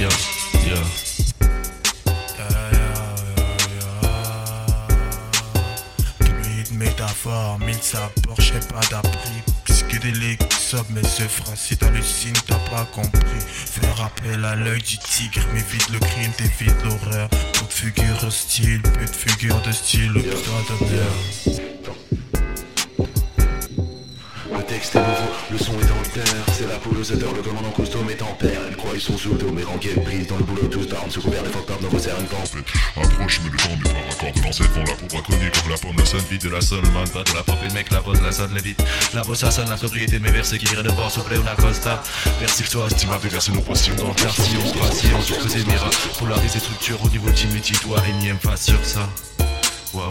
yeah. Druide, métaphore, mille sapeurs, j'ai pas d'appris. Psychédélique, mais ce phrase, si t'hallucines, t'as pas compris. Faire appel à l'œil du tigre, m'évite le crime, t'évites l'horreur. Peu de figure hostile, peu de figure de style, le putain de merde. Le texte est nouveau, le son est en terre C'est la poule aux odeurs, le commandant costaud met en père Elle croit ils sont sous dos, mais ranqués prise dans le boulot Tous down, sous couvert des fuck dans vos En fait, approche, mais le temps n'est pas raccord de lancer fond la pour braconner comme la pomme, la sonne vide de la seule man, pas de la pop et le mec, la pose, la sonne, les vite. La bosse, ça sonne la sobriété de mes versets qui viraient de bord, soufflé ou la costa. Merci toi, si m'avais versé nos potions dans le quartier, on se gracie, on se faisait miracles. Polariser structure au niveau du métier, toi, énième face sur ça. Waouh.